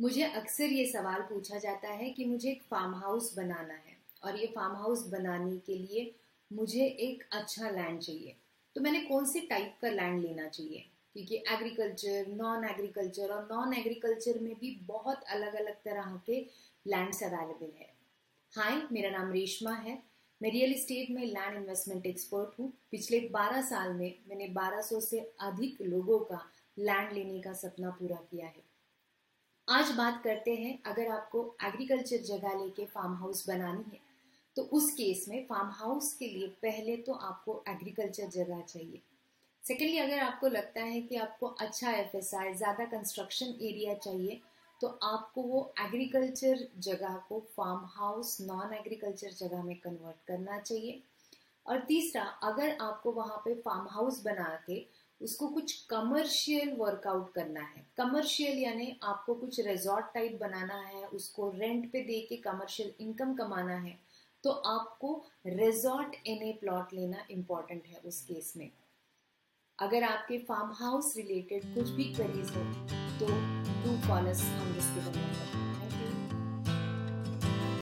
मुझे अक्सर ये सवाल पूछा जाता है कि मुझे एक फार्म हाउस बनाना है और ये फार्म हाउस बनाने के लिए मुझे एक अच्छा लैंड चाहिए। तो मैंने कौन से टाइप का लैंड लेना चाहिए? क्योंकि एग्रीकल्चर नॉन एग्रीकल्चर और नॉन एग्रीकल्चर में भी बहुत अलग अलग तरह के लैंड्स अवेलेबल है। हाय मेरा नाम रेशमा है। मैं रियल इस्टेट में लैंड इन्वेस्टमेंट एक्सपर्ट हूँ। पिछले 12 साल में मैंने 1200 से अधिक लोगों का लैंड लेने का सपना पूरा किया है। आज बात करते हैं, अगर आपको एग्रीकल्चर जगह लेके फार्म हाउस बनानी है तो उस केस में फार्म हाउस के लिए पहले तो आपको एग्रीकल्चर जगह चाहिए। सेकेंडली अगर आपको लगता है कि आपको अच्छा एफ़ एस आई ज़्यादा कंस्ट्रक्शन एरिया चाहिए तो आपको वो एग्रीकल्चर जगह को फार्म हाउस नॉन एग्रीकल्चर जगह में कन्वर्ट करना चाहिए। और तीसरा, अगर आपको वहाँ पे फार्म हाउस बना के उसको कुछ कमर्शियल वर्कआउट करना है। कमर्शियल यानी आपको कुछ रिजॉर्ट टाइप बनाना है, उसको रेंट पे दे के कमर्शियल इनकम कमाना है तो आपको रिजॉर्ट इन ए प्लॉट लेना इंपॉर्टेंट है उस केस में। अगर आपके फार्म हाउस रिलेटेड कुछ भी क्वेरीज हो तो do call us on this given number